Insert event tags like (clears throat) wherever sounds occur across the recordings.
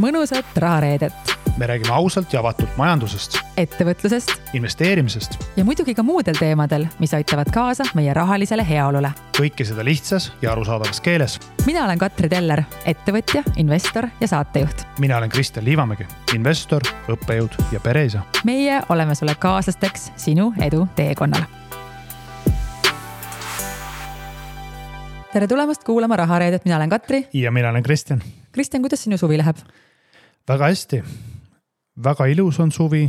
mõnusat rahareedet, me räägime ausalt ja avatult majandusest, ettevõtlusest investeerimisest ja muidugi ka muudel teemadel, mis aitavad kaasa meie rahalisele heaolule. kõike seda lihtsas ja arusaadavas keeles. mina olen Katri Teller, ettevõtja, investor ja saatejuht. mina olen Kristjan Liivamägi, investor, õppejõud ja pereisa. meie oleme sulle kaaslasteks sinu edu teekonnal. tere tulemast kuulama Rahareedet, mina olen Katri. ja mina olen Kristjan. Kristjan, kuidas sinu suvi läheb? Väga hästi, väga ilus on suvi,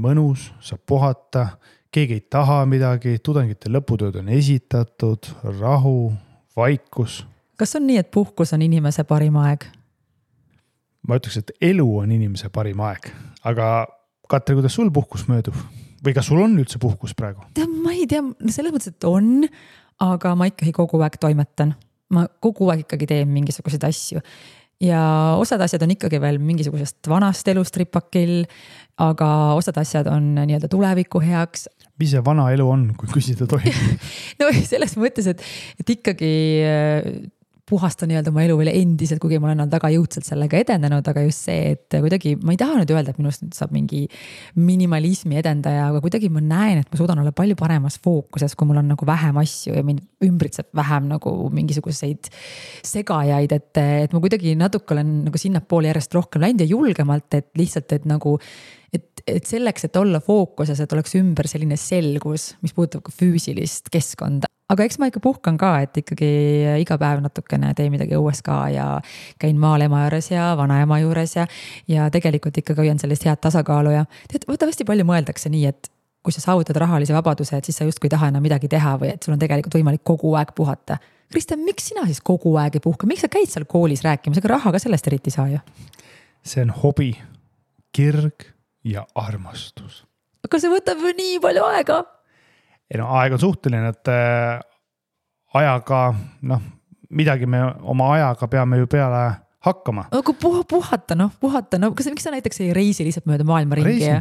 mõnus, saab puhata, keegi ei taha midagi, tudengite lõputööd on esitatud, rahu, vaikus. kas on nii, et puhkus on inimese parim aeg? ma ütleks, et elu on inimese parim aeg, aga Katri, kuidas sul puhkus möödub või kas sul on üldse puhkus praegu? tead, ma ei tea, selles mõttes, et on, aga ma ikkagi kogu aeg toimetan. ma kogu aeg ikkagi teen mingisuguseid asju ja osad asjad on ikkagi veel mingisugusest vanast elust ripakil, aga osad asjad on nii-öelda tuleviku heaks. mis see vana elu on, kui küsida tohib (laughs) no selles mõttes, et, et ikkagi puhasta nii-öelda oma elu veel endiselt, kuigi ma olen olnud väga jõudsalt sellega edenenud, aga just see, et kuidagi ma ei taha nüüd öelda, et minust nüüd saab mingi minimalismi edendaja, aga kuidagi ma näen, et ma suudan olla palju paremas fookuses, kui mul on nagu vähem asju ja mind ümbritseb vähem nagu mingisuguseid segajaid, et, et ma kuidagi natuke olen nagu sinnapoole järjest rohkem läinud ja julgemalt, et lihtsalt, et nagu et, et selleks, et olla fookuses, et oleks ümber selline selgus, mis puudutab ka füüsilist keskkonda aga eks ma ikka puhkan ka, et ikkagi iga päev natukene teen midagi õues ka ja käin maal ema juures ja vanaema juures ja, ja tegelikult ikkagi hoian sellist head tasakaalu ja tead, vaata hästi palju mõeldakse nii, et kui sa saavutad rahalise vabaduse, et siis sa justkui ei taha enam midagi teha või et sul on tegelikult võimalik kogu aeg puhata. Kristjan, miks sina siis kogu aeg ei puhka, miks sa käid seal koolis rääkimas, ega raha ka sellest eriti ei saa ju? see on hobi, kirg ja armastus. aga see võtab ju nii palju aega ei no aeg on suhteline, et äh, ajaga noh, midagi me oma ajaga peame ju peale hakkama. aga puh puhata noh, puhata, no kas, miks sa näiteks ei reisi lihtsalt mööda maailma ringi ja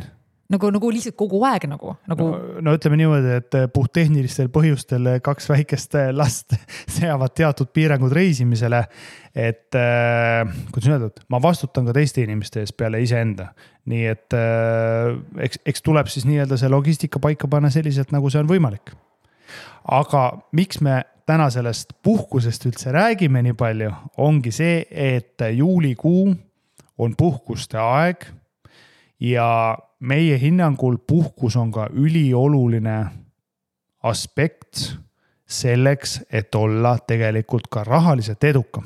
nagu, nagu lihtsalt kogu aeg nagu, nagu. No, ütleme niimoodi, et puhttehnilistel põhjustel kaks väikest last (laughs) seavad teatud piirangud reisimisele. et äh, kuidas öeldud, ma vastutan ka teiste inimeste ees peale iseenda. nii et eks, eks tuleb siis nii-öelda see logistika paika panna selliselt, nagu see on võimalik. aga miks me täna sellest puhkusest üldse räägime nii palju, ongi see, et juulikuu on puhkuste aeg ja meie hinnangul puhkus on ka ülioluline aspekt selleks, et olla tegelikult ka rahaliselt edukam.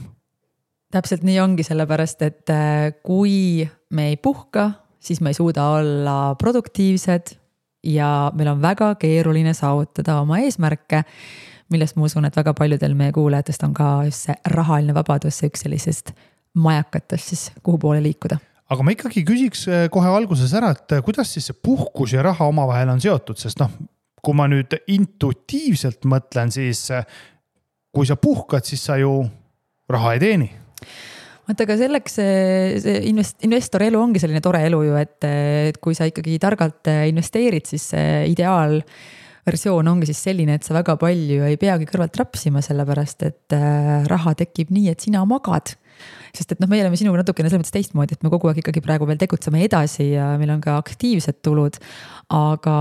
täpselt nii ongi, sellepärast et äh, kui me ei puhka, siis me ei suuda olla produktiivsed ja meil on väga keeruline saavutada oma eesmärke millest ma usun, et väga paljudel meie kuulajatest on ka just see rahaline vabadus, üks sellisest majakatest siis, kuhu poole liikuda aga ma ikkagi küsiks äh, kohe alguses ära, et äh, kuidas siis see puhkus ja raha omavahel on seotud, sest noh, kui ma nüüd intuitiivselt mõtlen, siis äh, kui sa puhkad, siis sa ju raha ei teeni. Vaata, aga selleks see invest-, investori elu ongi selline tore elu ju, et, et kui sa ikkagi targalt investeerid, siis see ideaal versioon ongi siis selline, et sa väga palju ei peagi kõrvalt rapsima, sellepärast et raha tekib nii, et sina magad sest et noh, me oleme sinuga natukene selles mõttes teistmoodi, et me kogu aeg ikkagi praegu veel tegutseme edasi ja meil on ka aktiivsed tulud. aga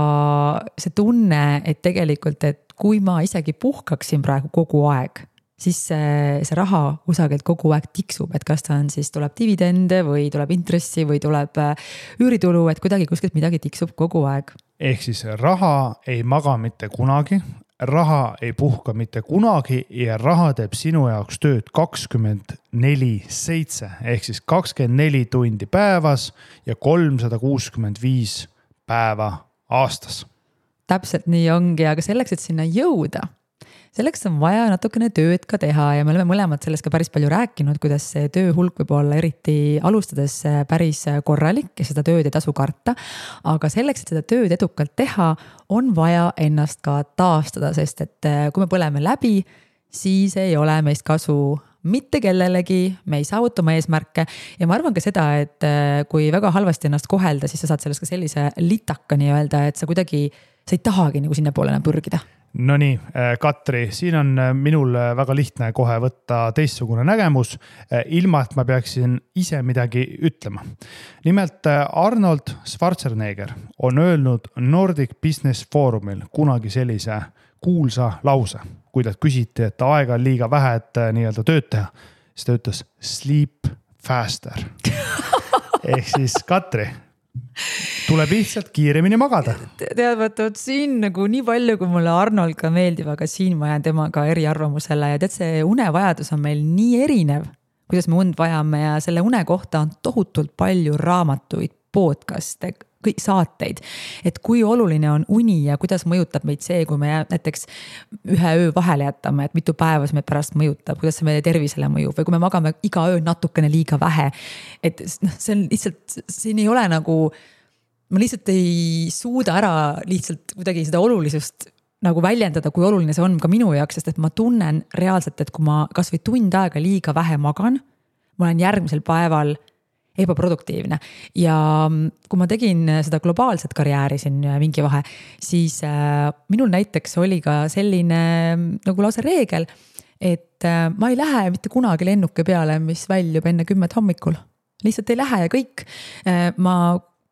see tunne, et tegelikult, et kui ma isegi puhkaksin praegu kogu aeg siis see, see raha kusagilt kogu aeg tiksub, et kas ta on siis, tuleb dividende või tuleb intressi või tuleb äh, üüritulu, et kuidagi kuskilt midagi tiksub kogu aeg. ehk siis raha ei maga mitte kunagi, raha ei puhka mitte kunagi ja raha teeb sinu jaoks tööd kakskümmend neli seitse ehk siis kakskümmend neli tundi päevas ja kolmsada kuuskümmend viis päeva aastas. täpselt nii ongi, aga selleks, et sinna jõuda selleks on vaja natukene tööd ka teha ja me oleme mõlemad sellest ka päris palju rääkinud, kuidas see töö hulk võib olla eriti alustades äh, päris äh, korralik ja seda tööd ei tasu karta. aga selleks, et seda tööd edukalt teha, on vaja ennast ka taastada, sest et äh, kui me põleme läbi, siis ei ole meist kasu mitte kellelegi, me ei saavuta oma eesmärke ja ma arvan ka seda, et kui väga halvasti ennast kohelda, siis sa saad sellest ka sellise litaka nii-öelda, et sa kuidagi, sa ei tahagi nagu sinnapoole enam pürgida Nonii, Katri, siin on minul väga lihtne kohe võtta teistsugune nägemus, ilma et ma peaksin ise midagi ütlema. nimelt Arnold Schwarzenegger on öelnud Nordic Business Forumil kunagi sellise kuulsa lause, kui talt küsiti, et aega on liiga vähe, et nii-öelda tööd teha. siis ta ütles sleep faster (laughs) ehk siis Katri tuleb lihtsalt kiiremini magada. tead, vaata vot siin nagu nii palju, kui mulle Arnold ka meeldib, aga siin ma jään temaga eriarvamusele ja tead, see unevajadus on meil nii erinev. kuidas me und vajame ja selle une kohta on tohutult palju raamatuid, podcast'e, kõik saateid. et kui oluline on uni ja kuidas mõjutab meid see, kui me näiteks ühe öö vahele jätame, et mitu päeva see meid pärast mõjutab, kuidas see meie tervisele mõjub või kui me magame iga öö natukene liiga vähe. et noh, see on lihtsalt, siin ei ole nagu, ma lihtsalt ei suuda ära lihtsalt kuidagi seda olulisust nagu väljendada, kui oluline see on ka minu jaoks, sest et ma tunnen reaalselt, et kui ma kasvõi tund aega liiga vähe magan, ma olen järgmisel päeval ebaproduktiivne. ja kui ma tegin seda globaalset karjääri siin mingi vahe, siis äh, minul näiteks oli ka selline nagu lausa reegel, et äh, ma ei lähe mitte kunagi lennuki peale, mis väljub enne kümmet hommikul. lihtsalt ei lähe ja kõik. Äh, ma,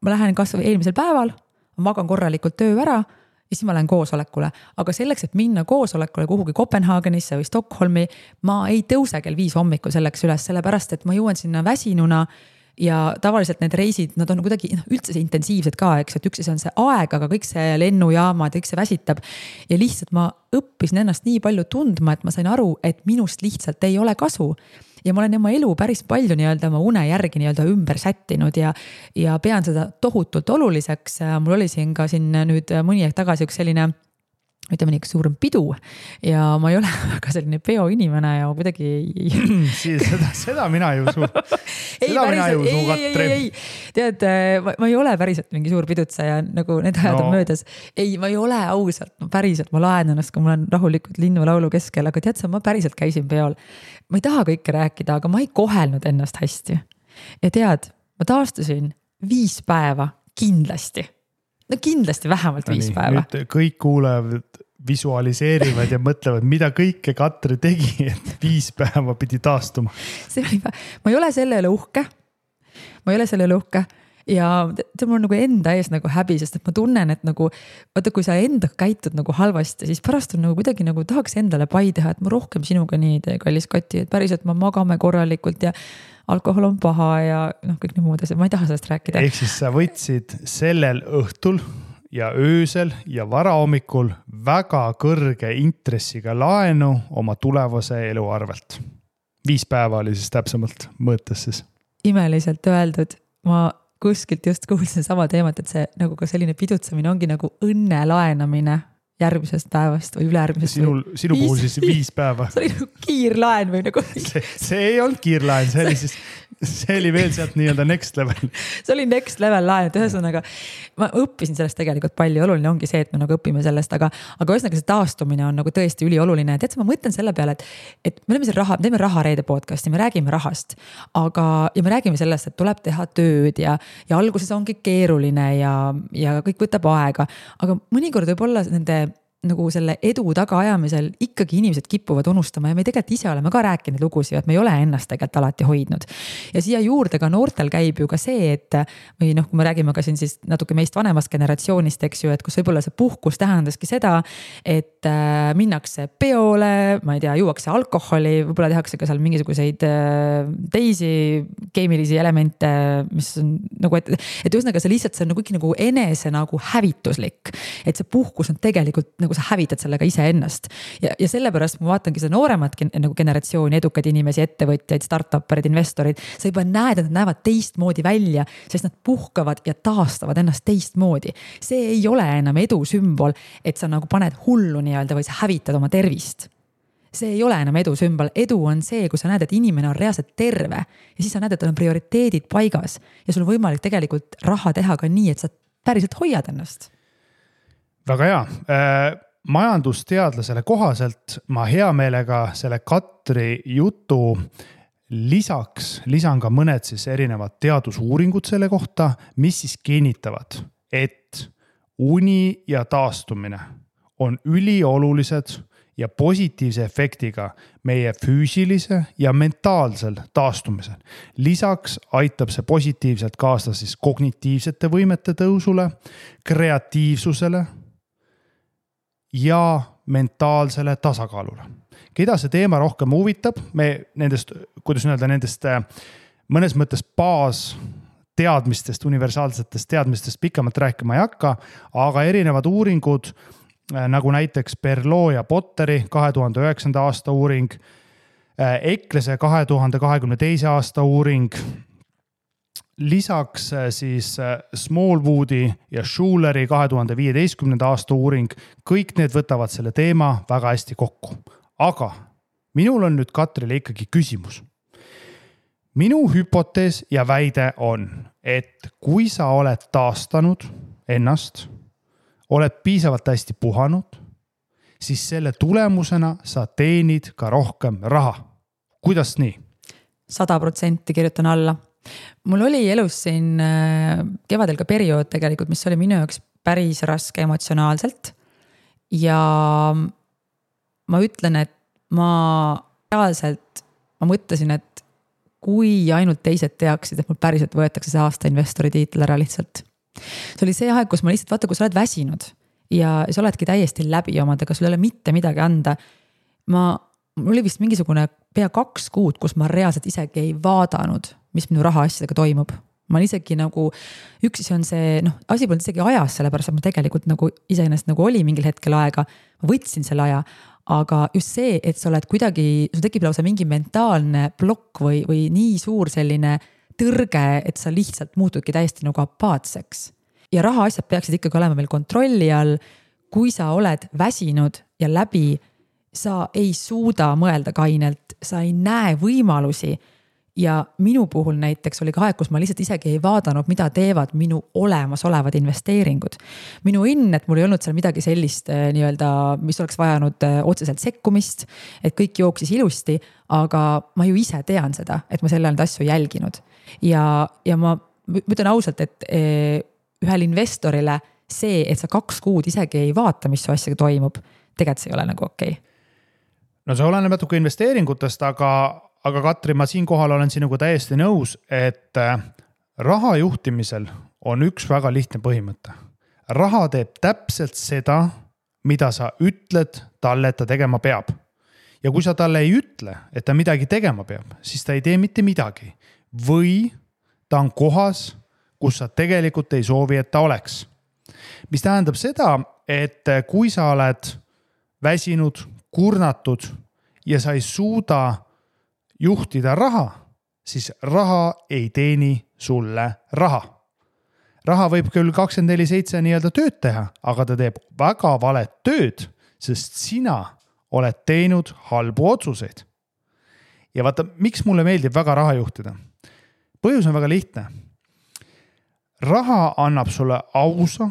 ma lähen kasvõi eelmisel päeval, ma magan korralikult öö ära ja siis ma lähen koosolekule, aga selleks, et minna koosolekule kuhugi Kopenhaagenisse või Stockholmi, ma ei tõuse kell viis hommikul selleks üles, sellepärast et ma jõuan sinna väsinuna ja tavaliselt need reisid, nad on kuidagi noh, üldse intensiivsed ka, eks, et üks asi on see aeg, aga kõik see lennujaamad ja kõik see väsitab. ja lihtsalt ma õppisin ennast nii palju tundma, et ma sain aru, et minust lihtsalt ei ole kasu ja ma olen oma elu päris palju nii-öelda oma une järgi nii-öelda ümber sättinud ja, ja pean seda tohutult oluliseks. mul oli siin ka siin nüüd mõni aeg tagasi üks selline ütleme nii, üks suurem pidu ja ma ei ole (laughs) väga selline peoinimene ja kuidagi ei (clears throat) seda, seda mina ei usu. (laughs) seda ei, mina ei usu, Katrin. tead, ma, ma ei ole päriselt mingi suur pidutseja, nagu need ajad no. on möödas. ei, ma ei ole ausalt, päriselt, ma laen ennast, kui ma olen rahulikult linnulaulu keskel, aga tead sa, ma päriselt käisin peol. ma ei taha kõike rääkida, aga ma ei kohelnud ennast hästi. ja tead, ma taastusin viis päeva kindlasti no kindlasti vähemalt no viis nii, päeva. kõik kuulajad visualiseerivad ja mõtlevad, mida kõike Katri tegi, (laughs) et viis päeva pidi taastuma. see oli, ma ei ole selle üle uhke. ma ei ole selle üle uhke ja see mul on nagu enda ees nagu häbi, sest et ma tunnen, et nagu vaata, kui sa endaga käitud nagu halvasti, siis pärast on nagu kuidagi nagu tahaks endale pai teha, et ma rohkem sinuga nii ei tee, kallis Kati, et päriselt me magame korralikult ja alkohol on paha ja noh, kõik need muud asjad, ma ei taha sellest rääkida. ehk siis sa võtsid sellel õhtul ja öösel ja varahommikul väga kõrge intressiga laenu oma tulevase elu arvelt. viis päeva oli siis täpsemalt mõõtes siis. imeliselt öeldud, ma kuskilt just kuulsin sama teemat, et see nagu ka selline pidutsemine ongi nagu õnne laenamine järgmisest päevast või ülejärgmisest. sinul, sinu puhul siis viis päeva. (laughs) see oli nagu kiirlaen või nagu. see ei olnud kiirlaen, see oli siis, see oli veel sealt nii-öelda next level. see oli next level laen, et ühesõnaga ma õppisin sellest tegelikult palju, oluline ongi see, et me nagu õpime sellest, aga, aga ühesõnaga see taastumine on nagu tõesti ülioluline, tead sa, ma mõtlen selle peale, et, et me oleme siin raha, teeme Rahareede podcast'i, me räägime rahast. aga, ja me räägime sellest, et tuleb teha tööd ja, ja alguses ongi keeruline ja, ja kõik võtab aega, aga mõnikord võib olla nende nagu selle edu tagaajamisel ikkagi inimesed kipuvad unustama ja me tegelikult ise oleme ka rääkinud lugusid, et me ei ole ennast tegelikult alati hoidnud. ja siia juurde ka noortel käib ju ka see, et või noh, kui me räägime ka siin siis natuke meist vanemast generatsioonist, eks ju, et kus võib-olla see puhkus tähendaski seda, et äh, minnakse peole, ma ei tea, juuakse alkoholi, võib-olla tehakse ka seal mingisuguseid äh, teisi keemilisi elemente, mis on nagu, et, et ühesõnaga see lihtsalt, see on nagu ikkagi nagu enese nagu hävituslik. et see puhkus on tegelikult nagu sa hävitad sellega iseennast. ja, ja sellepärast ma vaatangi seda nooremat nagu generatsiooni, edukaid inimesi, ettevõtjaid, startup erid, investorid. sa juba näed, et nad näevad teistmoodi välja, sest nad puhkavad ja taastavad ennast teistmoodi. see ei ole enam edu sümbol, et sa nagu paned hullu nii-öelda või sa hävitad oma tervist see ei ole enam edu sümbol, edu on see, kui sa näed, et inimene on reaalselt terve ja siis sa näed, et tal on prioriteedid paigas ja sul on võimalik tegelikult raha teha ka nii, et sa päriselt hoiad ennast väga hea äh, majandusteadlasele kohaselt ma hea meelega selle Katri jutu lisaks lisan ka mõned siis erinevad teadusuuringud selle kohta, mis siis kinnitavad, et uni ja taastumine on üliolulised ja positiivse efektiga meie füüsilise ja mentaalsel taastumisel. lisaks aitab see positiivselt kaasa siis kognitiivsete võimete tõusule, kreatiivsusele ja mentaalsele tasakaalule. keda see teema rohkem huvitab, me nendest, kuidas öelda, nendest äh, mõnes mõttes baas teadmistest, universaalsetest teadmistest pikemalt rääkima ei hakka, aga erinevad uuringud Äh, nagu näiteks Berloo ja Potteri kahe tuhande üheksanda aasta uuring, äh, Eklese kahe tuhande kahekümne teise aasta uuring. Lisaks äh, siis Smallwoodi ja Schuleri kahe tuhande viieteistkümnenda aasta uuring, kõik need võtavad selle teema väga hästi kokku. aga minul on nüüd Katrile ikkagi küsimus minu hüpotees ja väide on, et kui sa oled taastanud ennast oled piisavalt hästi puhanud, siis selle tulemusena sa teenid ka rohkem raha. kuidas nii? sada protsenti kirjutan alla. Mul oli elus siin äh, kevadel ka periood tegelikult, mis oli minu jaoks päris raske emotsionaalselt. ja ma ütlen, et ma reaalselt, ma mõtlesin, et kui ainult teised teaksid, et mul päriselt võetakse see aasta investori tiitel ära lihtsalt see oli see aeg, kus ma lihtsalt vaata, kui sa oled väsinud ja sa oledki täiesti läbi omadega, sul ei ole mitte midagi anda. ma, mul oli vist mingisugune pea kaks kuud, kus ma reaalselt isegi ei vaadanud, mis minu rahaasjadega toimub ma isegi nagu, üks asi on see noh, asi polnud isegi ajas, sellepärast et mul tegelikult nagu iseenesest nagu oli mingil hetkel aega. ma võtsin selle aja, aga just see, et sa oled kuidagi, sul tekib lausa mingi mentaalne plokk või, või nii suur selline tõrge, et sa lihtsalt muutudki täiesti nagu apaatseks. ja rahaasjad peaksid ikkagi olema meil kontrolli all. kui sa oled väsinud ja läbi, sa ei suuda mõelda kainelt, sa ei näe võimalusi ja minu puhul näiteks oli ka aeg, kus ma lihtsalt isegi ei vaadanud, mida teevad minu olemasolevad investeeringud. minu õnn, et mul ei olnud seal midagi sellist eh, nii-öelda, mis oleks vajanud eh, otseselt sekkumist, et kõik jooksis ilusti, aga ma ju ise tean seda, et ma selle neid asju jälginud. ja, ja ma ütlen ausalt, et eh, ühele investorile see, et sa kaks kuud isegi ei vaata, mis su asjaga toimub, tegelikult see ei ole nagu okei okay no see oleneb natuke investeeringutest, aga, aga Katri, ma siinkohal olen sinuga täiesti nõus, et äh, raha juhtimisel on üks väga lihtne põhimõte. raha teeb täpselt seda, mida sa ütled talle, et ta tegema peab. ja kui sa talle ei ütle, et ta midagi tegema peab, siis ta ei tee mitte midagi või ta on kohas, kus sa tegelikult ei soovi, et ta oleks. mis tähendab seda, et kui sa oled väsinud, kurnatud ja sa ei suuda juhtida raha, siis raha ei teeni sulle raha. raha võib küll kakskümmend neli seitse nii-öelda tööd teha, aga ta teeb väga valet tööd, sest sina oled teinud halbu otsuseid. ja vaata, miks mulle meeldib väga raha juhtida? põhjus on väga lihtne. raha annab sulle ausa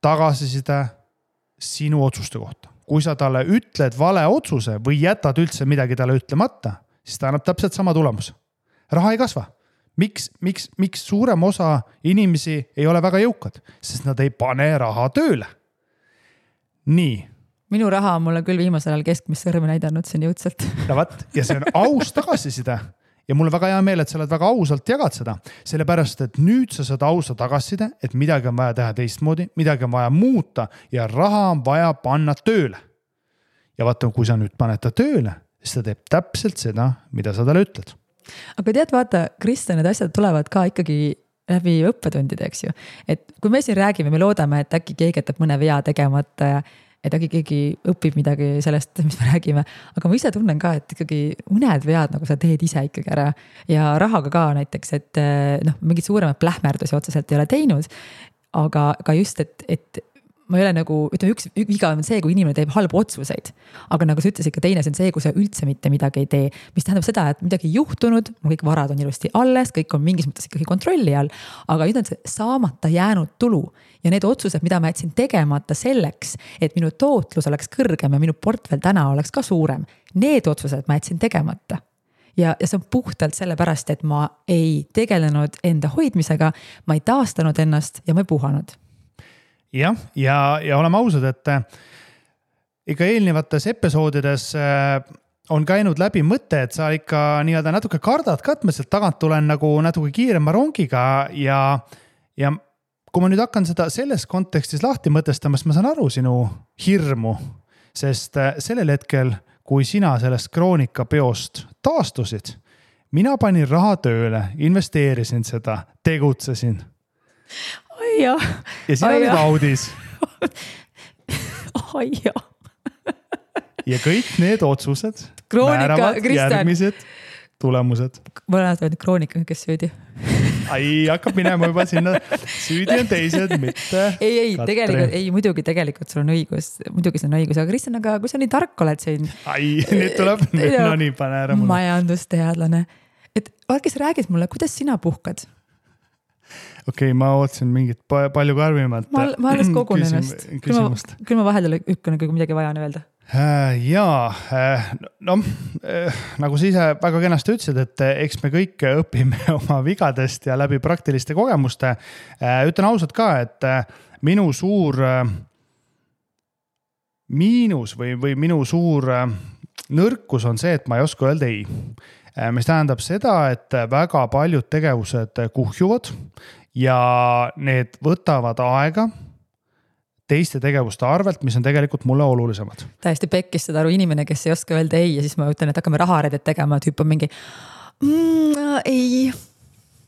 tagasiside sinu otsuste kohta. Kui sa talle ütled vale otsuse või jätad üldse midagi talle ütlemata siis ta annab täpselt sama tulemuse. raha ei kasva. miks, miks, miks suurem osa inimesi ei ole väga jõukad, sest nad ei pane raha tööle. nii minu raha on mulle küll viimasel ajal keskmist sõrme näidanud siin jõudsalt. no vot, ja see on aus tagasiside ja mul on väga hea meel, et sa oled väga ausalt jagad seda, sellepärast et nüüd sa saad ausa tagasiside, et midagi on vaja teha teistmoodi, midagi on vaja muuta ja raha on vaja panna tööle. ja vaata, kui sa nüüd paned ta tööle, siis ta teeb täpselt seda, mida sa talle ütled. aga tead, vaata, Kristjan, need asjad tulevad ka ikkagi läbi õppetundide, eks ju. et kui me siin räägime, me loodame, et äkki keegi jätab mõne vea tegemata ja et äkki keegi õpib midagi sellest, (laughs) mis me räägime. aga ma ise tunnen ka, et ikkagi mõned vead nagu sa teed ise ikkagi ära. ja rahaga ka näiteks, et noh, mingeid suuremaid plähmerdusi otseselt ei ole teinud. aga ka just, et, et ma ei ole nagu, ütleme, üks viga on see, kui inimene teeb halbu otsuseid. aga nagu sa ütlesid, ka teine, see on see, kui sa üldse mitte midagi ei tee. mis tähendab seda, et midagi ei juhtunud, mu kõik varad on ilusti alles, kõik on mingis mõttes ikkagi kontrolli all. aga nüüd on see saamata jäänud tulu ja need otsused, mida ma jätsin tegemata selleks, et minu tootlus oleks kõrgem ja minu portfell täna oleks ka suurem. Need otsused ma jätsin tegemata ja, ja see on puhtalt sellepärast, et ma ei tegelenud enda hoidmisega, ma ei taastanud ennast ja ma ei puhanud jah, ja, ja oleme ausad, et ikka eelnevates episoodides äh, on käinud läbi mõte, et sa ikka nii-öelda natuke kardad ka, et ma sealt tagant tulen nagu natuke kiirema rongiga ja, ja kui ma nüüd hakkan seda selles kontekstis lahti mõtestama, siis ma saan aru sinu hirmu. sest äh, sellel hetkel, kui sina sellest kroonikapeost taastusid, mina panin raha tööle, investeerisin seda, tegutsesin. Jah. ja sina olid audis. jah. (laughs) ja kõik need otsused Kroonika, määravad Kristjan. järgmised tulemused. ma olen alati öelnud kroonika, kes süüdi. ai, hakkab minema juba sinna, süüdi on teised, mitte. ei, ei tegelikult, ei muidugi tegelikult sul on õigus, muidugi sul on õigus, aga Kristjan, aga kui sa nii tark oled siin. ai, nüüd tuleb, no nii, pane ära mulle. majandusteadlane, et sa räägid mulle, kuidas sina puhkad? Okei okay,, ma ootasin mingit palju karmimat. ma, ma alles (clears throat) kogun ennast. küll ma, küll ma vahel hükkan, kui midagi vaja on öelda Äh, ja äh, noh, nagu sa ise väga kenasti ütlesid, et eks me kõik õpime (laughs) oma vigadest ja läbi praktiliste kogemuste. ütlen ausalt ka, et minu suur miinus või, või minu suur nõrkus on see, et ma ei oska öelda ei. Mis tähendab seda, et väga paljud tegevused kuhjuvad ja need võtavad aega teiste tegevuste arvelt, mis on tegelikult mulle olulisemad. täiesti pekkis saad aru, inimene, kes ei oska öelda ei ja siis ma ütlen, et hakkame raharedet tegema, et hüppab mingi mm,. ei.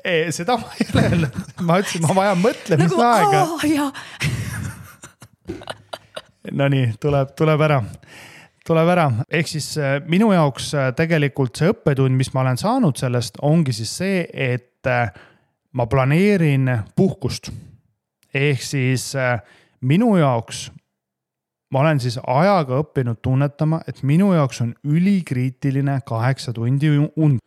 ei, seda ma ei öelnud, ma ütlesin, ma vajan mõtlemisaega nagu,. Nonii, tuleb, tuleb ära tuleb ära, ehk siis äh, minu jaoks äh, tegelikult see õppetund, mis ma olen saanud sellest, ongi siis see, et äh, ma planeerin puhkust. ehk siis minu jaoks, ma olen siis ajaga õppinud tunnetama, et minu jaoks on ülikriitiline kaheksa tundi und.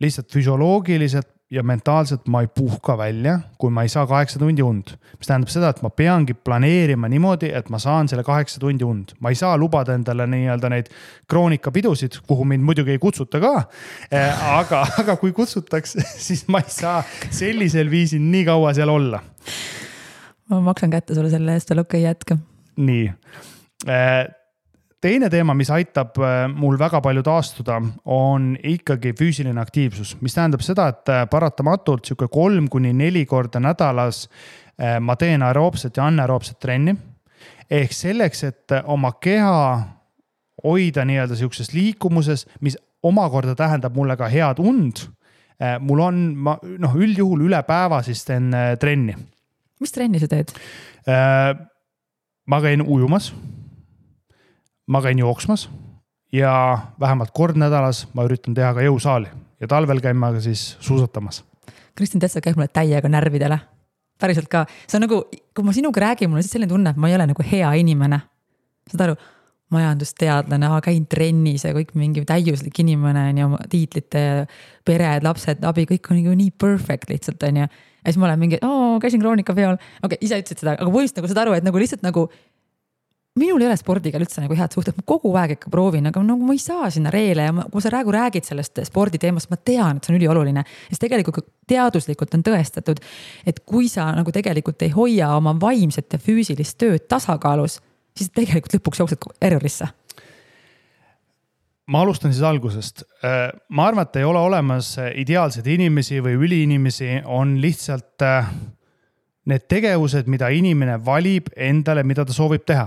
lihtsalt füsioloogiliselt ja mentaalselt ma ei puhka välja, kui ma ei saa kaheksa tundi und. mis tähendab seda, et ma peangi planeerima niimoodi, et ma saan selle kaheksa tundi und. ma ei saa lubada endale nii-öelda neid kroonikapidusid, kuhu mind muidugi ei kutsuta ka. Eh, aga, aga kui kutsutakse, (laughs) siis ma ei saa sellisel viisil nii kaua seal olla ma maksan kätte sulle selle eest veel, okei okay,, jätka. nii äh, teine teema, mis aitab äh, mul väga palju taastuda, on ikkagi füüsiline aktiivsus, mis tähendab seda, et äh, paratamatult sihuke kolm kuni neli korda nädalas ma teen aeroobset ja anaeroobset trenni. ehk selleks, et oma keha hoida nii-öelda sihukeses liikumuses, mis omakorda tähendab mulle ka head und. mul on, ma noh, üldjuhul üle päeva siis teen trenni mis trenni sa teed? Äh, ma käin ujumas. Ma käin jooksmas ja vähemalt kord nädalas ma üritan teha ka jõusaali ja talvel käin ma siis suusatamas. Kristjan Tessa käib mulle täiega närvidele. päriselt ka, see on nagu, kui ma sinuga räägin, mul on selline tunne, et ma ei ole nagu hea inimene. saad aru, majandusteadlane, käin trennis ja kõik mingi täiuslik inimene on ju, oma tiitlite, pered, lapsed, abi, kõik on nagu nii perfect lihtsalt on ju ja siis ma olen mingi, oo, käisin kroonikapeol, okei okay,, ise ütlesid seda, aga põhimõtteliselt nagu saad aru, et nagu lihtsalt nagu minul ei ole spordiga üldse nagu head suhted, ma kogu aeg ikka proovin, aga nagu ma ei saa sinna reele ja ma, kui sa praegu räägid sellest sporditeemast, ma tean, et see on ülioluline. sest tegelikult teaduslikult on tõestatud, et kui sa nagu tegelikult ei hoia oma vaimset ja füüsilist tööd tasakaalus, siis tegelikult lõpuks jooksed errorisse ma alustan siis algusest. Äh, ma arvan, et ei ole olemas ideaalseid inimesi või üliinimesi, on lihtsalt äh, need tegevused, mida inimene valib endale, mida ta soovib teha.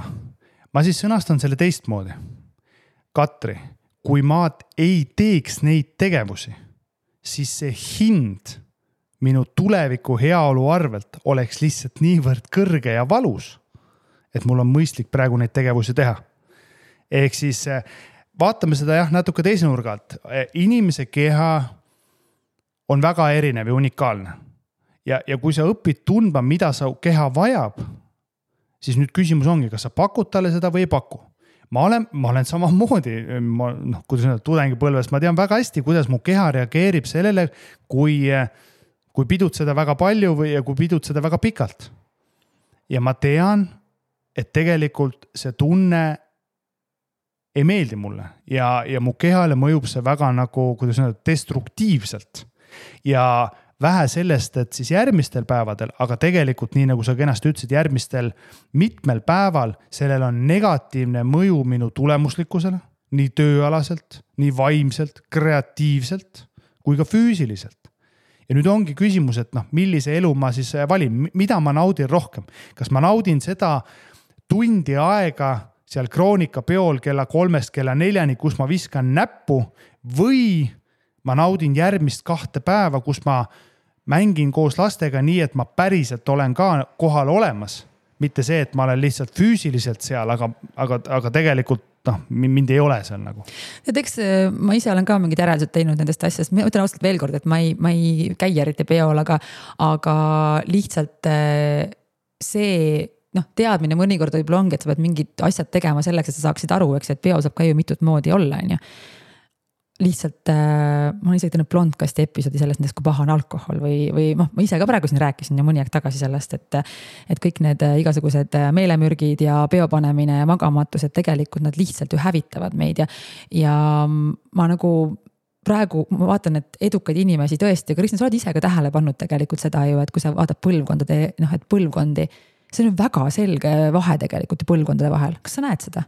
Ma siis sõnastan selle teistmoodi. Katri, kui ma ei teeks neid tegevusi, siis see hind minu tuleviku heaolu arvelt oleks lihtsalt niivõrd kõrge ja valus, et mul on mõistlik praegu neid tegevusi teha. ehk siis vaatame seda jah, natuke teise nurga alt. inimese keha on väga erinev ja unikaalne. ja, ja kui sa õpid tundma, mida su keha vajab, siis nüüd küsimus ongi, kas sa pakud talle seda või ei paku. ma olen, ma olen samamoodi, ma noh, kuidas öelda, tudengipõlves ma tean väga hästi, kuidas mu keha reageerib sellele, kui, kui pidutseda väga palju või, kui pidutseda väga pikalt. ja ma tean, et tegelikult see tunne ei meeldi mulle ja, ja mu kehale mõjub see väga nagu, kuidas öelda, destruktiivselt. ja vähe sellest, et siis järgmistel päevadel, aga tegelikult nii nagu sa kenasti ütlesid, järgmistel mitmel päeval sellel on negatiivne mõju minu tulemuslikkusele, nii tööalaselt, nii vaimselt, kreatiivselt kui ka füüsiliselt. Ja nüüd ongi küsimus, et noh, millise elu ma siis valin, mida ma naudin rohkem, kas ma naudin seda tundi aega seal Kroonika peol kella kolmest kella neljani, kus ma viskan näppu või ma naudin järgmist kahte päeva, kus ma mängin koos lastega nii, et ma päriselt olen ka kohal olemas. mitte see, et ma olen lihtsalt füüsiliselt seal, aga, aga, aga tegelikult noh, mind ei ole seal nagu. et eks äh, ma ise olen ka mingid järeldused teinud nendest asjadest, ma ütlen ausalt veel kord, et ma ei, ma ei käi eriti peol, aga, aga lihtsalt äh, see noh, teadmine mõnikord võib-olla ongi, et sa pead mingid asjad tegema selleks, et sa saaksid aru, eks, et peol saab ka ju mitut moodi olla, on ju lihtsalt äh, ma olen isegi teinud blondkasti episoodi sellest, näiteks kui paha on alkohol või, või noh, ma ise ka praegu siin rääkisin ju mõni aeg tagasi sellest, et. et kõik need äh, igasugused äh, meelemürgid ja peo panemine ja magamatused, tegelikult nad lihtsalt ju hävitavad meid ja, ja ma nagu praegu ma vaatan, et edukaid inimesi tõesti, Kristjan, sa oled ise ka tähele pannud tegelikult seda ju, et kui sa vaatad põlvkondade noh, et põlvkondi. see on väga selge vahe tegelikult ju põlvkondade vahel, kas sa näed seda?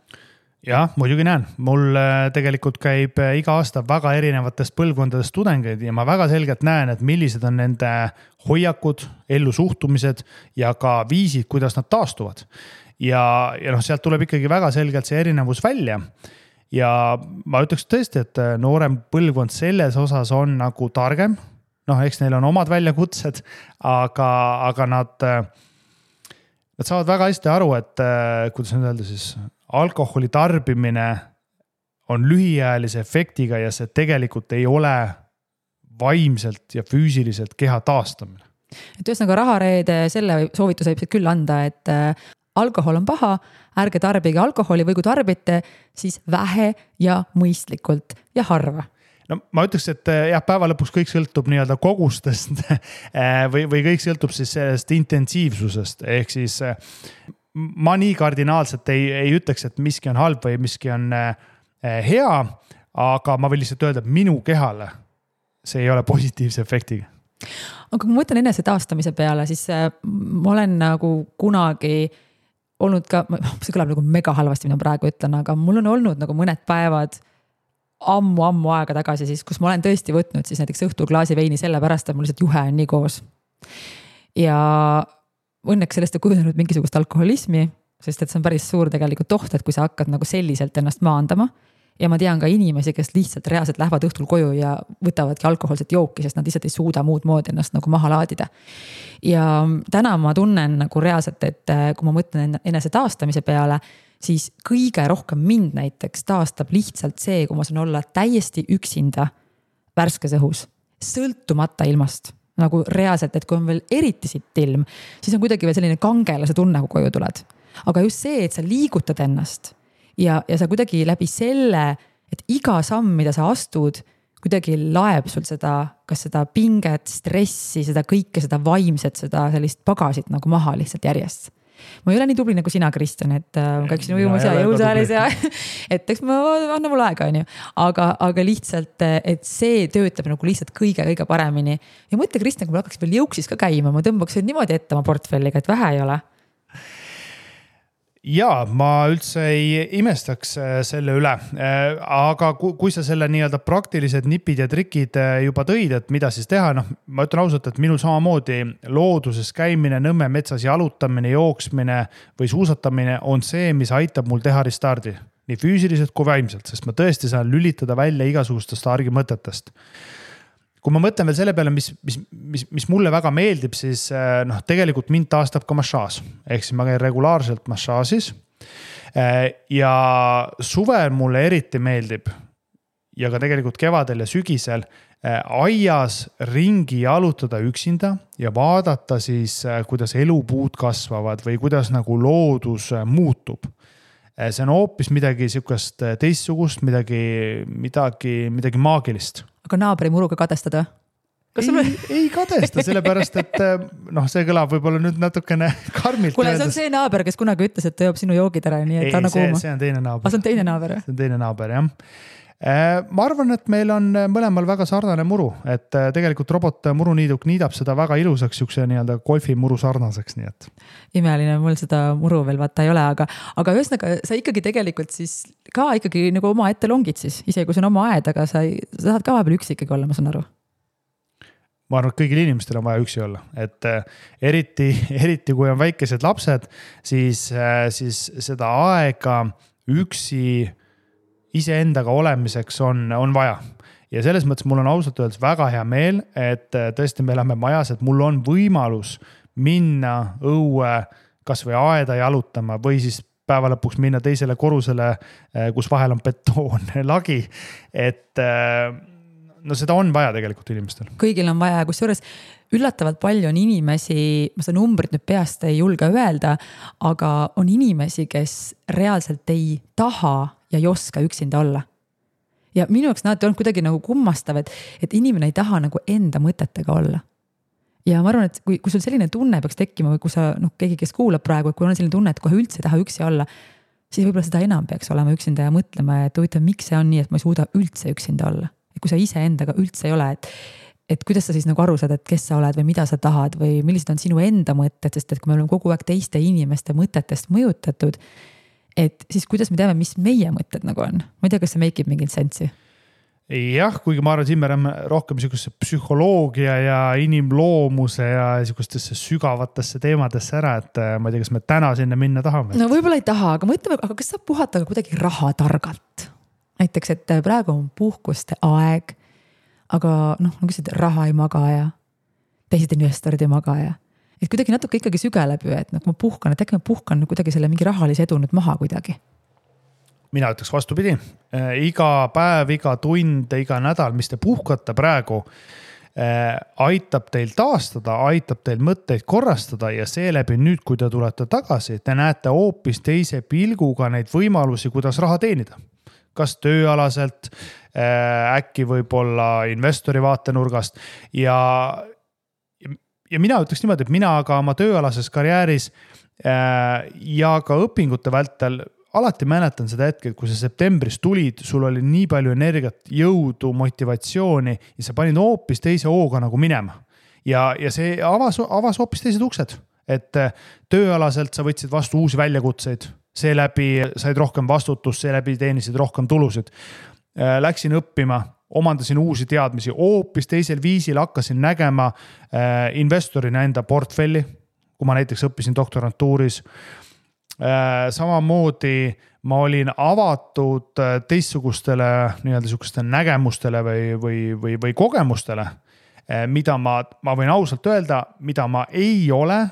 Jah, muidugi näen, mul äh, tegelikult käib äh, iga aasta väga erinevatest põlvkondadest tudengeid ja ma väga selgelt näen, et millised on nende hoiakud, ellusuhtumised ja ka viisid, kuidas nad taastuvad. ja, ja noh, sealt tuleb ikkagi väga selgelt see erinevus välja. ja ma ütleks tõesti, et äh, noorem põlvkond selles osas on nagu targem. noh, eks neil on omad väljakutsed, aga, aga nad Nad saavad väga hästi aru, et kuidas nüüd öelda siis alkoholi tarbimine on lühiajalise efektiga ja see tegelikult ei ole vaimselt ja füüsiliselt keha taastamine. et ühesõnaga rahareede selle soovituse võib küll anda, et äh, alkohol on paha, ärge tarbige alkoholi või kui tarbite, siis vähe ja mõistlikult ja harva no ma ütleks, et äh, jah, päeva lõpuks kõik sõltub nii-öelda kogustest (laughs) äh, või, või kõik sõltub siis sellest intensiivsusest, ehk siis ma nii kardinaalselt ei, ei ütleks, et miski on halb või miski on äh, hea. aga ma võin lihtsalt öelda, et minu kehale see ei ole positiivse efektiga. aga kui ma mõtlen enese taastamise peale, siis äh, ma olen nagu kunagi olnud ka, see kõlab nagu mega halvasti, mida ma praegu ütlen, aga mul on olnud nagu mõned päevad ammu-ammu aega tagasi siis, kus ma olen tõesti võtnud siis näiteks õhtul klaasi veini sellepärast, et mul lihtsalt juhe on nii koos. ja õnneks sellest ei kujunenud mingisugust alkoholismi, sest et see on päris suur tegelikult oht, et kui sa hakkad nagu selliselt ennast maandama. ja ma tean ka inimesi, kes lihtsalt reaalselt lähevad õhtul koju ja võtavadki alkohoolset jooki, sest nad lihtsalt ei suuda muud moodi ennast nagu maha laadida. ja täna ma tunnen nagu reaalselt, et äh, kui ma mõtlen enese taastamise peale siis kõige rohkem mind näiteks taastab lihtsalt see, kui ma saan olla täiesti üksinda värskes õhus, sõltumata ilmast nagu reaalselt, et kui on veel eriti sitt ilm, siis on kuidagi veel selline kangelase tunne, kui koju tuled. aga just see, et sa liigutad ennast ja, ja sa kuidagi läbi selle, et iga samm, mida sa astud, kuidagi laeb sul seda, kas seda pinget, stressi, seda kõike, seda vaimset, seda sellist pagasit nagu maha lihtsalt järjest ma ei ole nii tubli nagu sina, Kristjan, et äh, ma käiksin ujumas ja jõusaalis ja (laughs) et eks ma, anna mulle aega, on ju. aga, aga lihtsalt, et see töötab nagu lihtsalt kõige-kõige paremini. ja mõtle, Kristjan, kui mul hakkaks veel jõuksis ka käima, ma tõmbaksin niimoodi ette oma portfelliga, et vähe ei ole ja ma üldse ei imestaks äh, selle üle, äh, aga kui sa selle nii-öelda praktilised nipid ja trikid äh, juba tõid, et mida siis teha, noh, ma ütlen ausalt, et minul samamoodi looduses käimine, Nõmme metsas jalutamine, jooksmine või suusatamine on see, mis aitab mul teha restardi nii füüsiliselt kui vaimselt, sest ma tõesti saan lülitada välja igasugustest argimõtetest kui ma mõtlen veel selle peale, mis, mis, mis, mis mulle väga meeldib, siis äh, noh, tegelikult mind taastab ka massaaž, ehk siis ma käin regulaarselt massaažis. Äh, ja suvel mulle eriti meeldib ja ka tegelikult kevadel ja sügisel äh, aias ringi jalutada üksinda ja vaadata siis, kuidas elupuud kasvavad või kuidas nagu loodus muutub. See on hoopis midagi sihukest teistsugust, midagi, midagi, midagi maagilist aga naabri muruga kadestad või? kas sul... ei, ei kadesta, sellepärast et äh, noh, see kõlab võib-olla nüüd natukene (laughs) karmilt. kuule, see on see naaber, kes kunagi ütles, et ta joob sinu joogid ära, nii et ei, anna kuuma. see on teine naaber. aa, see on teine naaber jah? see on teine naaber jah ma arvan, et meil on mõlemal väga sarnane muru, et äh, tegelikult robot muruniiduk niidab seda väga ilusaks siukse nii-öelda golfimuru sarnaseks, nii et. imeline, mul seda muru veel vaata ei ole, aga, aga ühesõnaga sa ikkagi tegelikult siis ka ikkagi nagu omaette longid siis, isegi kui see on oma aed, aga sa, sa tahad ka vahepeal üksi ikkagi olla, ma saan aru ma arvan, et kõigil inimestel on vaja üksi olla, et äh, eriti, (laughs) eriti kui on väikesed lapsed, siis, siis seda aega üksi iseendaga olemiseks on, on vaja. ja selles mõttes mul on ausalt öeldes väga hea meel, et äh, tõesti, me elame majas, et mul on võimalus minna õue kasvõi aeda jalutama või siis päeva lõpuks minna teisele korrusele, äh, kus vahel on betoonlagi. (laughs) et äh, no seda on vaja tegelikult inimestel. kõigil on vaja, kusjuures üllatavalt palju on inimesi, ma seda numbrit nüüd peast ei julge öelda, aga on inimesi, kes reaalselt ei taha ja ei oska üksinda olla. ja minu jaoks on alati olnud kuidagi nagu kummastav, et, et inimene ei taha nagu enda mõtetega olla. ja ma arvan, et kui, kui sul selline tunne peaks tekkima või kui sa noh, keegi, kes kuulab praegu, et kui on selline tunne, et kohe üldse ei taha üksi olla, siis võib-olla seda enam peaks olema üksinda ja mõtlema, et huvitav, miks see on nii, et ma ei suuda üldse üksinda olla. et kui sa iseendaga üldse ei ole, et et kuidas sa siis nagu aru saad, et kes sa oled või mida sa tahad või millised on sinu enda mõtted, sest et kui me oleme kogu aeg teiste inimeste mõtetest mõjutatud, et siis kuidas me teame, mis meie mõtted nagu on, ma ei tea, kas see make ib mingit sensi jah, kuigi ma arvan, siin me läheme rohkem sihukesse psühholoogia ja inimloomuse ja sihukestesse sügavatesse teemadesse ära, et äh, ma ei tea, kas me täna sinna minna tahame. no võib-olla ei taha, aga mõtleme, aga kas saab puhata ka kuidagi rahatargalt? näiteks, et äh, praegu on puhkuste aeg. aga noh, nagu sa ütlesid, raha ei maga ja teised investorid ei maga ja et kuidagi natuke ikkagi sügeleb ju, et noh, ma puhkan, et äkki ma puhkan kuidagi selle mingi rahalise edu nüüd maha kuidagi mina ütleks vastupidi, äh, iga päev, iga tund, iga nädal, mis te puhkate praegu äh,, aitab teil taastada, aitab teil mõtteid korrastada ja seeläbi nüüd, kui te tulete tagasi, te näete hoopis teise pilguga neid võimalusi, kuidas raha teenida. kas tööalaselt äh,, äkki võib-olla investori vaatenurgast ja ja mina ütleks niimoodi, et mina ka oma tööalases karjääris äh, ja ka õpingute vältel alati mäletan seda hetke, kui sa septembris tulid, sul oli nii palju energiat, jõudu, motivatsiooni ja sa panid hoopis teise hooga nagu minema. ja, ja see avas, avas hoopis teised uksed, et äh, tööalaselt sa võtsid vastu uusi väljakutseid, seeläbi said rohkem vastutust, seeläbi teenisid rohkem tulusid. Äh, läksin õppima omandasin uusi teadmisi, hoopis teisel viisil hakkasin nägema äh, investorina enda portfelli. kui ma näiteks õppisin doktorantuuris äh,. samamoodi ma olin avatud äh, teistsugustele nii-öelda sihukestele nägemustele või, või, või, või kogemustele äh,. mida ma, ma võin ausalt öelda, mida ma ei ole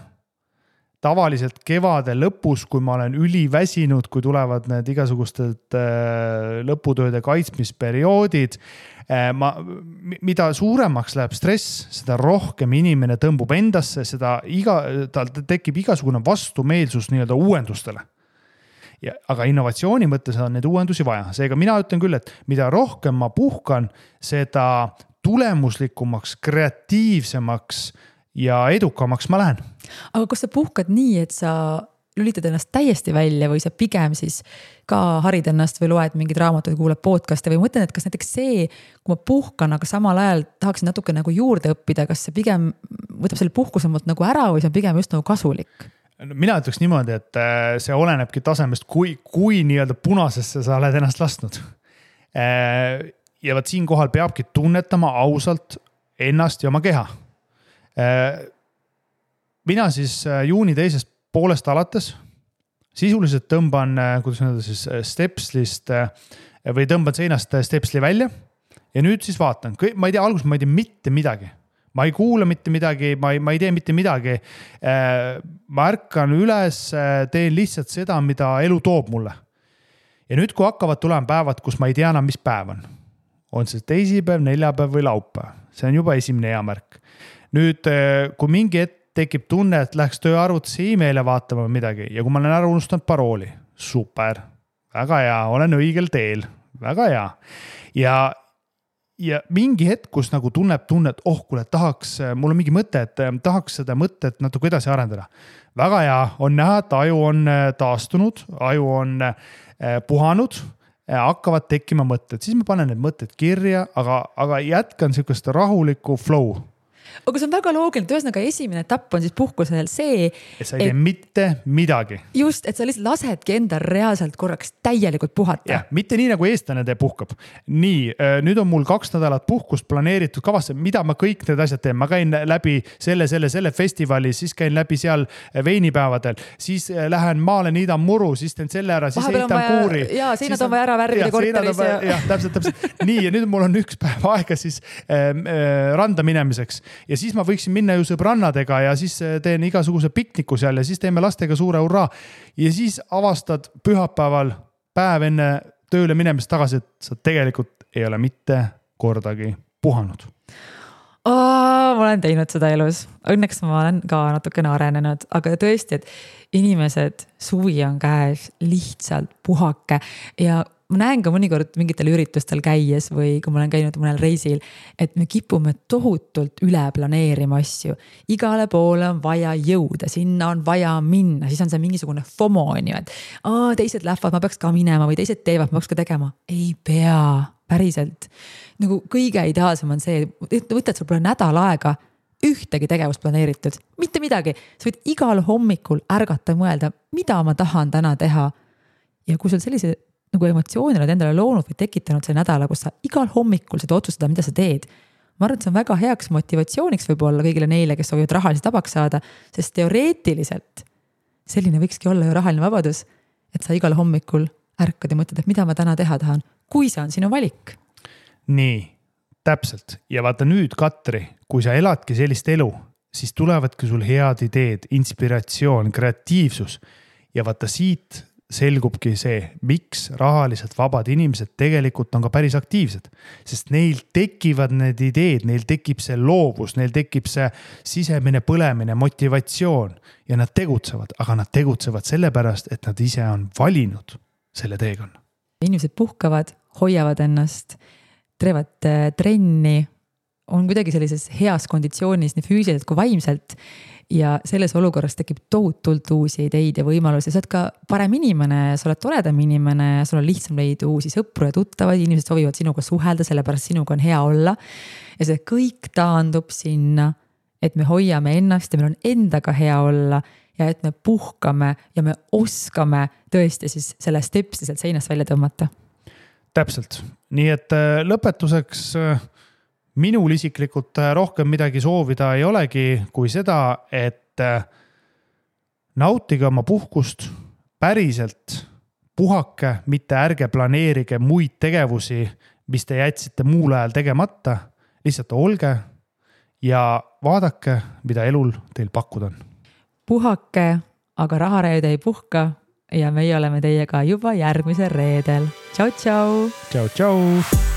tavaliselt kevade lõpus, kui ma olen üliväsinud, kui tulevad need igasugused äh, lõputööde kaitsmisperioodid äh,. ma, mida suuremaks läheb stress, seda rohkem inimene tõmbub endasse, seda iga, tal tekib igasugune vastumeelsus nii-öelda uuendustele ja, aga innovatsiooni mõttes on neid uuendusi vaja, seega mina ütlen küll, et mida rohkem ma puhkan, seda tulemuslikumaks, kreatiivsemaks ja edukamaks ma lähen. aga kas sa puhkad nii, et sa lülitad ennast täiesti välja või sa pigem siis ka harid ennast või loed mingeid raamatuid, kuulad podcast'e või mõtlen, et kas näiteks see, kui ma puhkan, aga samal ajal tahaksin natuke nagu juurde õppida, kas see pigem võtab selle puhkuse mult nagu ära või see on pigem just nagu kasulik? mina ütleks niimoodi, et äh, see olenebki tasemest, kui, kui nii-öelda punasesse sa oled ennast lasknud. Äh, ja vot siinkohal peabki tunnetama ausalt ennast ja oma keha mina siis äh, juuni teisest poolest alates sisuliselt tõmban, äh, kuidas öelda siis stepslist või tõmban seinast stepsli välja. ja nüüd siis vaatan, ma ei tea, alguses ma ei tea mitte midagi ma ei kuula mitte midagi, ma ei, ma ei tee mitte midagi. ma ärkan üles, teen lihtsalt seda, mida elu toob mulle. ja nüüd, kui hakkavad tulema päevad, kus ma ei tea enam, mis päev on, on see teisipäev, neljapäev või laupäev, see on juba esimene hea märk nüüd, eh, kui mingi hetk tekib tunne, et läheks tööarvutisse email'e vaatama või midagi ja kui ma olen ära unustanud parooli, super, väga hea, olen õigel teel, väga hea. ja, ja mingi hetk, kus nagu tunneb tunnet, oh kuule, tahaks, mul on mingi mõte, et eh, tahaks seda mõtet natuke edasi arendada. väga hea, on näha, et aju on eh, taastunud, aju on puhanud hakkavad tekkima mõtted, siis ma panen need mõtted kirja, aga, aga jätkan sihukest rahulikku flow aga see on väga loogiline, et ühesõnaga esimene etapp on siis puhkusel see. et sa ei tee mitte midagi. just, et sa lihtsalt lasedki endal reaalselt korraks täielikult puhata. jah, mitte nii nagu eestlane teeb, puhkab. nii, äh, nüüd on mul kaks nädalat puhkust planeeritud kavasse, mida ma kõik need asjad teen, ma käin läbi selle, selle, selle festivali, siis käin läbi seal veinipäevadel, siis äh, lähen maale, niidan muru, siis teen selle ära, siis ehitan kuuri. ja seinad on vaja ära värvida korteris ja. jah, täpselt, täpselt nii ja nüüd mul on üks päev aega siis äh, äh, randa minemiseks ja siis ma võiksin minna ju sõbrannadega ja siis äh, teen igasuguse pikniku seal ja siis teeme lastega suure hurraa. ja siis avastad pühapäeval, päev enne tööle minemist tagasi, et sa tegelikult ei ole mitte kordagi puhanud. ma olen teinud seda elus, õnneks ma olen ka natukene arenenud, aga tõesti, et inimesed, suvi on käes, lihtsalt puhake ja ma näen ka mõnikord mingitel üritustel käies või kui ma olen käinud mõnel reisil, et me kipume tohutult üle planeerima asju. igale poole on vaja jõuda, sinna on vaja minna, siis on see mingisugune FOMO on ju, et aa, teised lähevad, ma peaks ka minema või teised teevad, ma peaks ka tegema. ei pea, päriselt. nagu kõige ideaalsem on see, et võtad, sul pole nädal aega ühtegi tegevust planeeritud, mitte midagi. sa võid igal hommikul ärgata mõelda, mida ma tahan täna teha. ja kui sul sellise nagu emotsiooni oled endale loonud või tekitanud selle nädala, kus sa igal hommikul saad otsustada, mida sa teed. ma arvan, et see on väga heaks motivatsiooniks võib-olla kõigile neile, kes soovivad rahaliselt vabaks saada, sest teoreetiliselt selline võikski olla ju rahaline vabadus. et sa igal hommikul ärkad ja mõtled, et mida ma täna teha tahan, kui see on sinu valik. nii, täpselt ja vaata nüüd, Katri, kui sa eladki sellist elu, siis tulevadki sul head ideed, inspiratsioon, kreatiivsus ja vaata siit selgubki see, miks rahaliselt vabad inimesed tegelikult on ka päris aktiivsed. sest neil tekivad need ideed, neil tekib see loovus, neil tekib see sisemine põlemine, motivatsioon ja nad tegutsevad, aga nad tegutsevad sellepärast, et nad ise on valinud selle teekonna. inimesed puhkavad, hoiavad ennast, teevad äh, trenni, on kuidagi sellises heas konditsioonis nii füüsiliselt kui vaimselt ja selles olukorras tekib tohutult uusi ideid ja võimalusi, sa oled ka parem inimene, sa oled toredam inimene, sul on lihtsam leida uusi sõpru ja tuttavaid, inimesed soovivad sinuga suhelda, sellepärast sinuga on hea olla. ja see kõik taandub sinna, et me hoiame ennast ja meil on endaga hea olla ja et me puhkame ja me oskame tõesti siis selle stepsi sealt seinast välja tõmmata. täpselt, nii et äh, lõpetuseks äh, minul isiklikult äh, rohkem midagi soovida ei olegi, kui seda, et äh, nautige oma puhkust, päriselt puhake, mitte ärge planeerige muid tegevusi, mis te jätsite muul ajal tegemata. lihtsalt olge ja vaadake, mida elul teil pakkuda on. puhake, aga rahareed ei puhka ja meie oleme teiega juba järgmisel reedel. tšau, tšau. tšau, tšau.